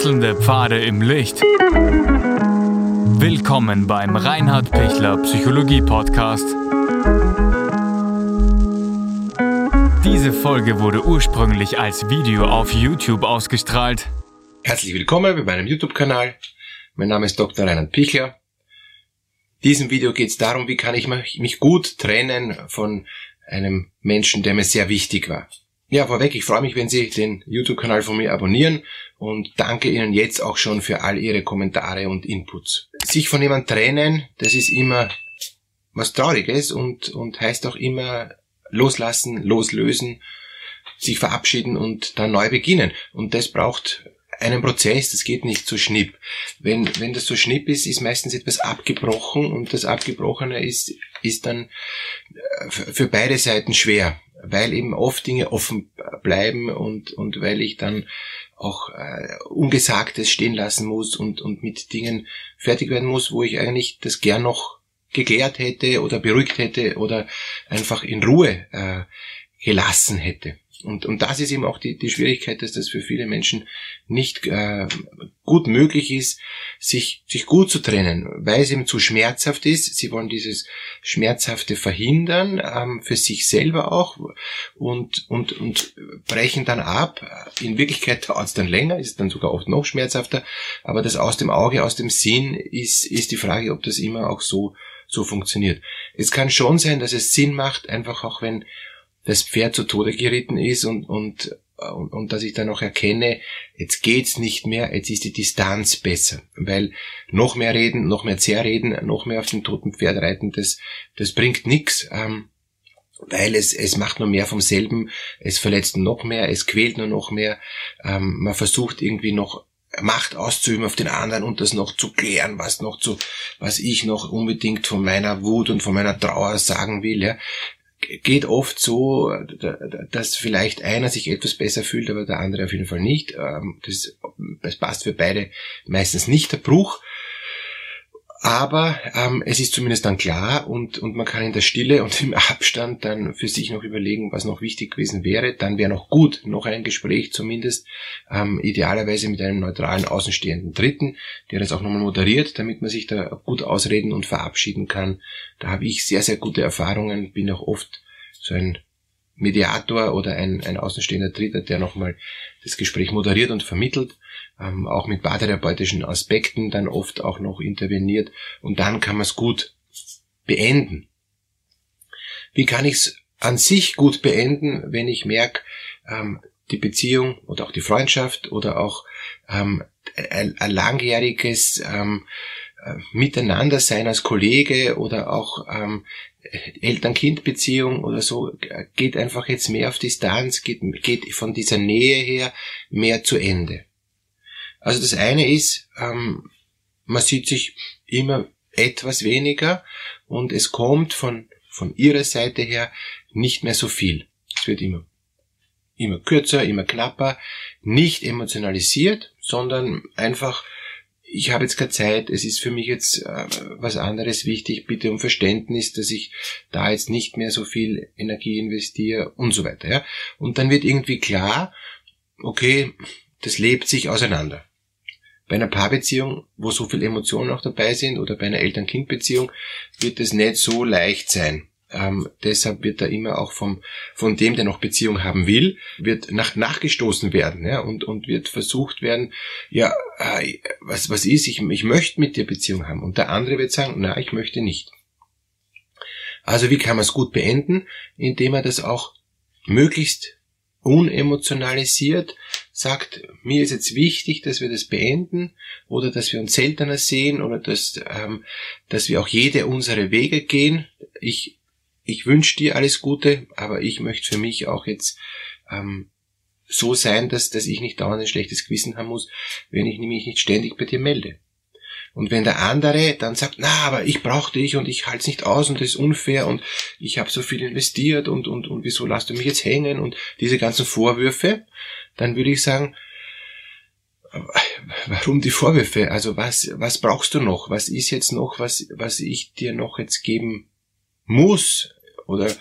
Wechselnde Pfade im Licht. Willkommen beim Reinhard Pichler Psychologie Podcast. Diese Folge wurde ursprünglich als Video auf YouTube ausgestrahlt. Herzlich willkommen bei meinem YouTube-Kanal. Mein Name ist Dr. Reinhard Pichler. In diesem Video geht es darum, wie kann ich mich gut trennen von einem Menschen, der mir sehr wichtig war. Ja, vorweg, ich freue mich, wenn Sie den YouTube-Kanal von mir abonnieren und danke Ihnen jetzt auch schon für all Ihre Kommentare und Inputs. Sich von jemandem trennen, das ist immer was Trauriges und, und heißt auch immer loslassen, loslösen, sich verabschieden und dann neu beginnen. Und das braucht einen Prozess, das geht nicht so schnipp. Wenn, wenn das so schnipp ist, ist meistens etwas abgebrochen und das Abgebrochene ist, ist dann äh, für beide Seiten schwer weil eben oft Dinge offen bleiben und, und weil ich dann auch äh, Ungesagtes stehen lassen muss und, und mit Dingen fertig werden muss, wo ich eigentlich das gern noch geklärt hätte oder beruhigt hätte oder einfach in Ruhe äh, gelassen hätte. Und, und das ist eben auch die, die Schwierigkeit, dass das für viele Menschen nicht äh, gut möglich ist, sich, sich gut zu trennen, weil es eben zu schmerzhaft ist. Sie wollen dieses Schmerzhafte verhindern, ähm, für sich selber auch, und, und, und brechen dann ab. In Wirklichkeit dauert es dann länger, ist dann sogar oft noch schmerzhafter, aber das aus dem Auge, aus dem Sinn ist, ist die Frage, ob das immer auch so, so funktioniert. Es kann schon sein, dass es Sinn macht, einfach auch wenn das Pferd zu Tode geritten ist und, und, und, und dass ich dann auch erkenne, jetzt geht's nicht mehr, jetzt ist die Distanz besser. Weil noch mehr reden, noch mehr zerreden, noch mehr auf dem toten Pferd reiten, das, das bringt nix. Ähm, weil es, es macht nur mehr vom selben, es verletzt noch mehr, es quält nur noch mehr, ähm, man versucht irgendwie noch Macht auszuüben auf den anderen und das noch zu klären, was noch zu, was ich noch unbedingt von meiner Wut und von meiner Trauer sagen will, ja geht oft so, dass vielleicht einer sich etwas besser fühlt, aber der andere auf jeden Fall nicht. Ähm, das, das passt für beide meistens nicht der Bruch. Aber ähm, es ist zumindest dann klar und, und man kann in der Stille und im Abstand dann für sich noch überlegen, was noch wichtig gewesen wäre. Dann wäre noch gut, noch ein Gespräch zumindest, ähm, idealerweise mit einem neutralen außenstehenden Dritten, der das auch nochmal moderiert, damit man sich da gut ausreden und verabschieden kann. Da habe ich sehr, sehr gute Erfahrungen, bin auch oft so ein Mediator oder ein, ein außenstehender Dritter, der nochmal das Gespräch moderiert und vermittelt ähm, auch mit paartherapeutischen Aspekten dann oft auch noch interveniert und dann kann man es gut beenden. Wie kann ich es an sich gut beenden, wenn ich merke, ähm, die Beziehung oder auch die Freundschaft oder auch ähm, ein, ein langjähriges ähm, äh, Miteinander sein als Kollege oder auch ähm, Eltern-Kind-Beziehung oder so geht einfach jetzt mehr auf Distanz, geht, geht von dieser Nähe her mehr zu Ende. Also das eine ist, ähm, man sieht sich immer etwas weniger und es kommt von, von ihrer Seite her nicht mehr so viel. Es wird immer, immer kürzer, immer knapper, nicht emotionalisiert, sondern einfach, ich habe jetzt keine Zeit, es ist für mich jetzt äh, was anderes wichtig, bitte um Verständnis, dass ich da jetzt nicht mehr so viel Energie investiere und so weiter. Ja? Und dann wird irgendwie klar, okay, das lebt sich auseinander. Bei einer Paarbeziehung, wo so viel Emotionen auch dabei sind, oder bei einer Eltern-Kind-Beziehung, wird es nicht so leicht sein. Ähm, deshalb wird da immer auch vom, von dem, der noch Beziehung haben will, wird nach, nachgestoßen werden, ja, und, und wird versucht werden, ja, äh, was, was ist, ich, ich möchte mit dir Beziehung haben. Und der andere wird sagen, na, ich möchte nicht. Also wie kann man es gut beenden? Indem er das auch möglichst unemotionalisiert sagt, mir ist jetzt wichtig, dass wir das beenden oder dass wir uns seltener sehen oder dass, ähm, dass wir auch jede unsere Wege gehen. Ich, ich wünsche dir alles Gute, aber ich möchte für mich auch jetzt ähm, so sein, dass, dass ich nicht dauernd ein schlechtes Gewissen haben muss, wenn ich mich nicht ständig bei dir melde. Und wenn der andere dann sagt, na, aber ich brauche dich und ich halte es nicht aus und das ist unfair und ich habe so viel investiert und, und, und wieso lasst du mich jetzt hängen und diese ganzen Vorwürfe, dann würde ich sagen, warum die Vorwürfe? Also was, was brauchst du noch? Was ist jetzt noch, was, was ich dir noch jetzt geben muss? Oder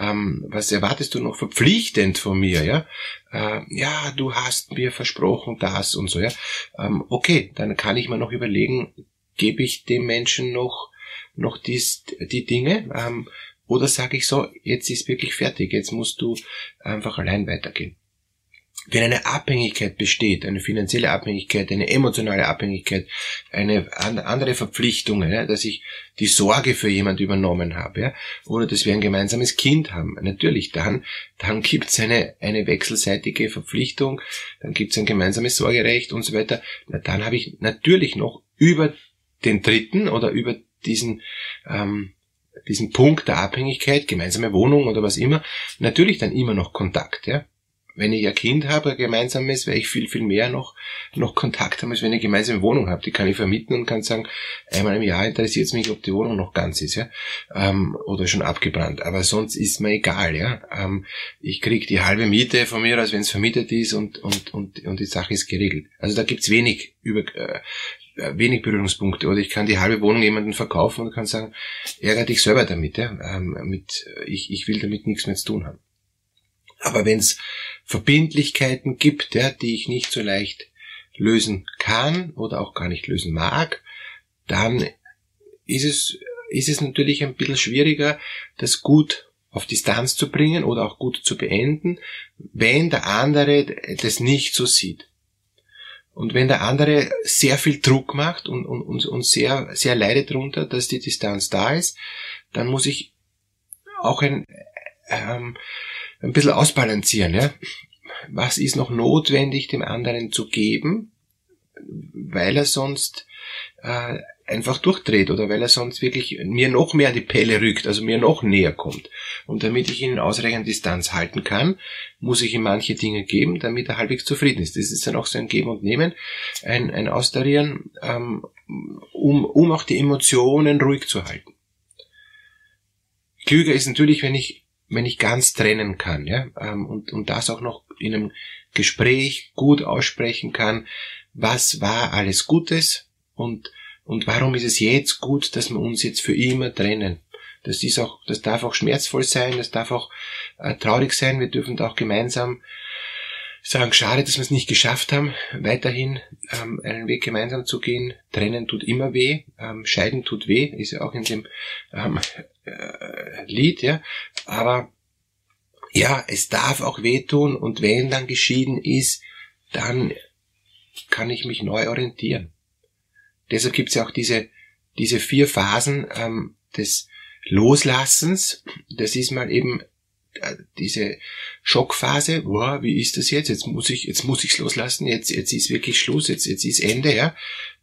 Ähm, was erwartest du noch verpflichtend von mir, ja? Äh, ja, du hast mir versprochen das und so, ja. Ähm, okay, dann kann ich mir noch überlegen, gebe ich dem Menschen noch, noch dies, die Dinge, ähm, oder sage ich so, jetzt ist wirklich fertig, jetzt musst du einfach allein weitergehen. Wenn eine Abhängigkeit besteht, eine finanzielle Abhängigkeit, eine emotionale Abhängigkeit, eine andere Verpflichtung, ja, dass ich die Sorge für jemand übernommen habe, ja, oder dass wir ein gemeinsames Kind haben, natürlich, dann, dann gibt es eine, eine wechselseitige Verpflichtung, dann gibt es ein gemeinsames Sorgerecht und so weiter, na, dann habe ich natürlich noch über den dritten oder über diesen ähm, diesen Punkt der Abhängigkeit, gemeinsame Wohnung oder was immer, natürlich dann immer noch Kontakt, ja. Wenn ich ein Kind habe, ein gemeinsames, werde ich viel, viel mehr noch, noch Kontakt haben, als wenn ich eine gemeinsame Wohnung habe. Die kann ich vermieten und kann sagen, einmal im Jahr interessiert es mich, ob die Wohnung noch ganz ist, ja, ähm, oder schon abgebrannt. Aber sonst ist mir egal, ja. Ähm, ich krieg die halbe Miete von mir, als wenn es vermietet ist und, und, und, und die Sache ist geregelt. Also da gibt's wenig über, äh, äh, wenig Berührungspunkte. Oder ich kann die halbe Wohnung jemandem verkaufen und kann sagen, ärgere dich selber damit. Ja? Ähm, mit, ich, ich will damit nichts mehr zu tun haben. Aber wenn es Verbindlichkeiten gibt, ja, die ich nicht so leicht lösen kann oder auch gar nicht lösen mag, dann ist es, ist es natürlich ein bisschen schwieriger, das gut auf Distanz zu bringen oder auch gut zu beenden, wenn der andere das nicht so sieht. Und wenn der andere sehr viel Druck macht und, und, und, sehr, sehr leidet darunter, dass die Distanz da ist, dann muss ich auch ein, ähm, ein bisschen ausbalancieren. Ja? Was ist noch notwendig dem anderen zu geben, weil er sonst äh, einfach durchdreht oder weil er sonst wirklich mir noch mehr an die Pelle rückt, also mir noch näher kommt. Und damit ich ihn in ausreichend Distanz halten kann, muss ich ihm manche Dinge geben, damit er halbwegs zufrieden ist. Das ist dann auch so ein Geben und Nehmen, ein, ein Austarieren, ähm, um, um auch die Emotionen ruhig zu halten. Klüger ist natürlich, wenn ich, wenn ich ganz trennen kann, ja, ähm, und, und das auch noch in einem Gespräch gut aussprechen kann, was war alles Gutes und und warum ist es jetzt gut, dass wir uns jetzt für immer trennen? Das ist auch, das darf auch schmerzvoll sein, das darf auch äh, traurig sein. Wir dürfen da auch gemeinsam sagen, schade, dass wir es nicht geschafft haben, weiterhin ähm, einen Weg gemeinsam zu gehen. Trennen tut immer weh, ähm, scheiden tut weh, ist ja auch in dem ähm, äh, Lied, ja. Aber ja, es darf auch wehtun und wenn dann geschieden ist, dann kann ich mich neu orientieren. Deshalb gibt es ja auch diese, diese vier Phasen ähm, des Loslassens. Das ist mal eben äh, diese Schockphase, wow, wie ist das jetzt? Jetzt muss ich, jetzt muss ich's loslassen, jetzt, jetzt ist wirklich Schluss, jetzt, jetzt ist Ende, ja.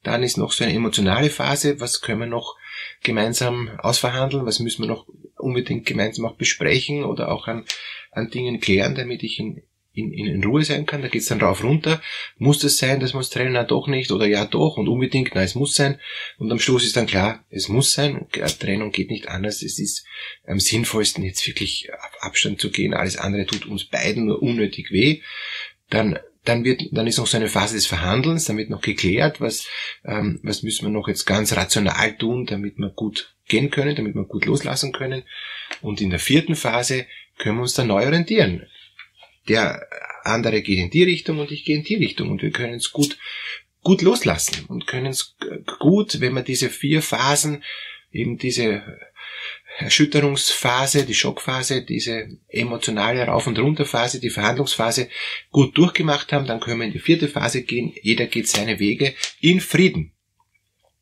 Dann ist noch so eine emotionale Phase, was können wir noch gemeinsam ausverhandeln, was müssen wir noch unbedingt gemeinsam auch besprechen oder auch an, an Dingen klären, damit ich in, in, in, in Ruhe sein kann. Da geht's dann rauf runter. Muss das sein, dass wir uns trennen? Na doch nicht. Oder ja doch und unbedingt, na es muss sein. Und am Schluss ist dann klar, es muss sein. Trennung geht nicht anders. Es ist am sinnvollsten, jetzt wirklich auf Abstand zu gehen. Alles andere tut uns beiden nur unnötig weh. Dann dann wird, dann ist noch so eine Phase des Verhandelns, dann wird noch geklärt, was, ähm, was müssen wir noch jetzt ganz rational tun, damit wir gut gehen können, damit wir gut loslassen können. Und in der vierten Phase können wir uns dann neu orientieren der andere geht in die Richtung und ich gehe in die Richtung und wir können es gut, gut loslassen und können es gut, wenn man diese vier Phasen, eben diese Erschütterungsphase, die Schockphase, diese emotionale Rauf- und Runterphase, die Verhandlungsphase gut durchgemacht haben, dann können wir in die vierte Phase gehen. Jeder geht seine Wege in Frieden.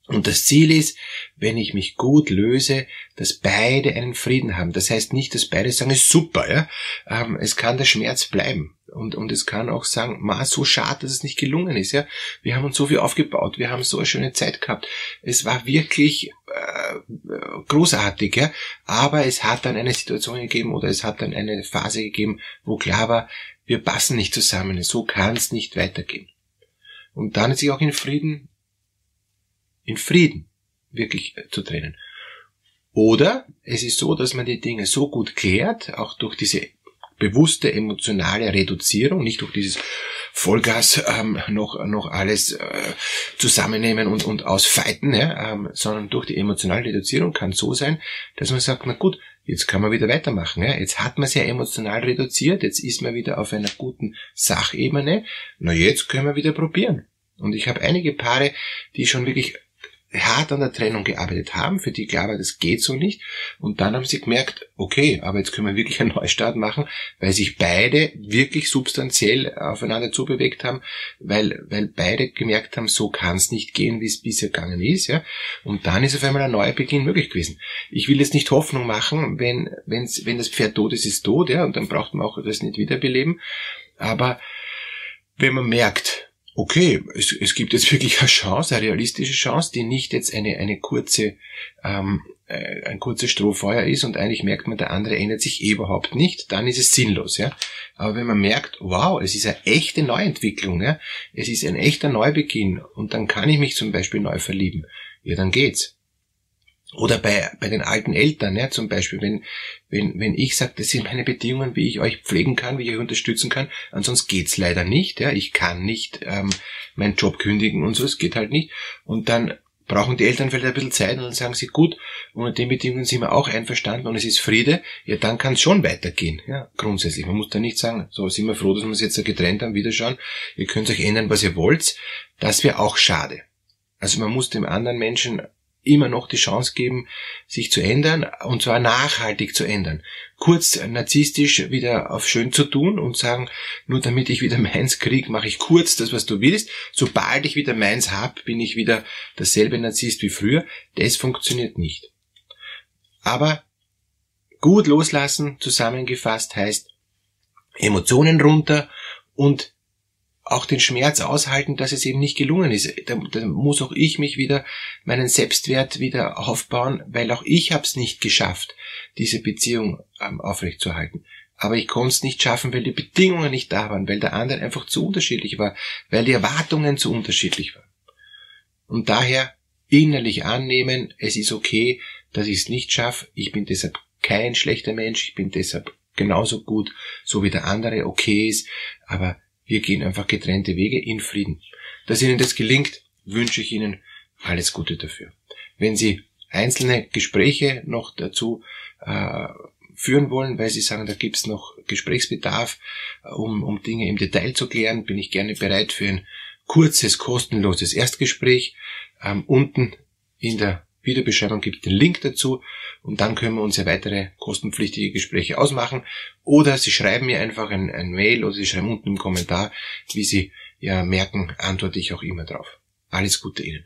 Und das Ziel ist, wenn ich mich gut löse, dass beide einen Frieden haben. Das heißt nicht, dass beide sagen, ist super, ja. Ähm, es kann der Schmerz bleiben. Und, und es kann auch sagen, ma, so schade, dass es nicht gelungen ist, ja. Wir haben uns so viel aufgebaut, wir haben so eine schöne Zeit gehabt. Es war wirklich äh, großartig, ja. Aber es hat dann eine Situation gegeben oder es hat dann eine Phase gegeben, wo klar war, wir passen nicht zusammen. So kann es nicht weitergehen. Und dann ist sich auch in Frieden in Frieden wirklich äh, zu trennen. Oder es ist so, dass man die Dinge so gut klärt, auch durch diese bewusste emotionale Reduzierung, nicht durch dieses Vollgas ähm, noch, noch alles äh, zusammennehmen und, und ausfeiten, ja, ähm, sondern durch die emotionale Reduzierung kann so sein, dass man sagt, na gut, jetzt kann man wieder weitermachen. Ja. Jetzt hat man es ja emotional reduziert, jetzt ist man wieder auf einer guten Sachebene, na jetzt können wir wieder probieren. Und ich habe einige Paare, die schon wirklich hart an der Trennung gearbeitet haben, für die klar war, das geht so nicht. Und dann haben sie gemerkt, okay, aber jetzt können wir wirklich einen Neustart machen, weil sich beide wirklich substanziell aufeinander zubewegt haben, weil, weil beide gemerkt haben, so kann es nicht gehen, wie es bisher gegangen ist. Ja? Und dann ist auf einmal ein neuer Beginn möglich gewesen. Ich will jetzt nicht Hoffnung machen, wenn, wenn's, wenn das Pferd tot ist, ist tot, ja, und dann braucht man auch das nicht wiederbeleben. Aber wenn man merkt, okay, es, es gibt jetzt wirklich eine Chance, eine realistische Chance, die nicht jetzt eine, eine kurze, ähm, äh, ein kurzes Strohfeuer ist und eigentlich merkt man, der andere ändert sich eh überhaupt nicht, dann ist es sinnlos, ja. Aber wenn man merkt, wow, es ist eine echte Neuentwicklung, ja, es ist ein echter Neubeginn und dann kann ich mich zum Beispiel neu verlieben, ja, dann geht's. Oder bei, bei den alten Eltern, ja, zum Beispiel, wenn, wenn, wenn ich sage, das sind meine Bedingungen, wie ich euch pflegen kann, wie ich euch unterstützen kann, ansonsten geht's leider nicht, ja, ich kann nicht ähm, meinen Job kündigen und so, es geht halt nicht. Und dann brauchen die Eltern vielleicht ein bisschen Zeit und dann sagen sie, gut, unter den Bedingungen sind wir auch einverstanden und es ist Friede, ja, dann kann es schon weitergehen, ja, grundsätzlich. Man muss da nicht sagen, so sind wir froh, dass wir uns jetzt getrennt haben, wieder schauen, ihr könnt euch ändern, was ihr wollt, das wäre auch schade. Also man muss dem anderen Menschen immer noch die Chance geben, sich zu ändern, und zwar nachhaltig zu ändern. Kurz narzisstisch wieder auf schön zu tun und sagen, nur damit ich wieder meins krieg, mache ich kurz das, was du willst. Sobald ich wieder meins hab, bin ich wieder dasselbe Narzisst wie früher. Das funktioniert nicht. Aber gut loslassen, zusammengefasst heißt, Emotionen runter und auch den Schmerz aushalten, dass es eben nicht gelungen ist. Da, da muss auch ich mich wieder, meinen Selbstwert wieder aufbauen, weil auch ich habe es nicht geschafft, diese Beziehung ähm, aufrechtzuerhalten. Aber ich konnte es nicht schaffen, weil die Bedingungen nicht da waren, weil der andere einfach zu unterschiedlich war, weil die Erwartungen zu unterschiedlich waren. Und daher innerlich annehmen, es ist okay, dass ich es nicht schaffe, ich bin deshalb kein schlechter Mensch, ich bin deshalb genauso gut, so wie der andere okay ist, aber wir gehen einfach getrennte Wege in Frieden. Dass Ihnen das gelingt, wünsche ich Ihnen alles Gute dafür. Wenn Sie einzelne Gespräche noch dazu äh, führen wollen, weil Sie sagen, da gibt's noch Gesprächsbedarf, äh, um, um Dinge im Detail zu klären, bin ich gerne bereit für ein kurzes, kostenloses Erstgespräch. Ähm, unten in der Videobeschreibung gibt den Link dazu und dann können wir uns ja weitere kostenpflichtige Gespräche ausmachen. Oder Sie schreiben mir einfach ein, ein Mail oder Sie schreiben unten im Kommentar, wie Sie ja merken, antworte ich auch immer drauf. Alles Gute Ihnen.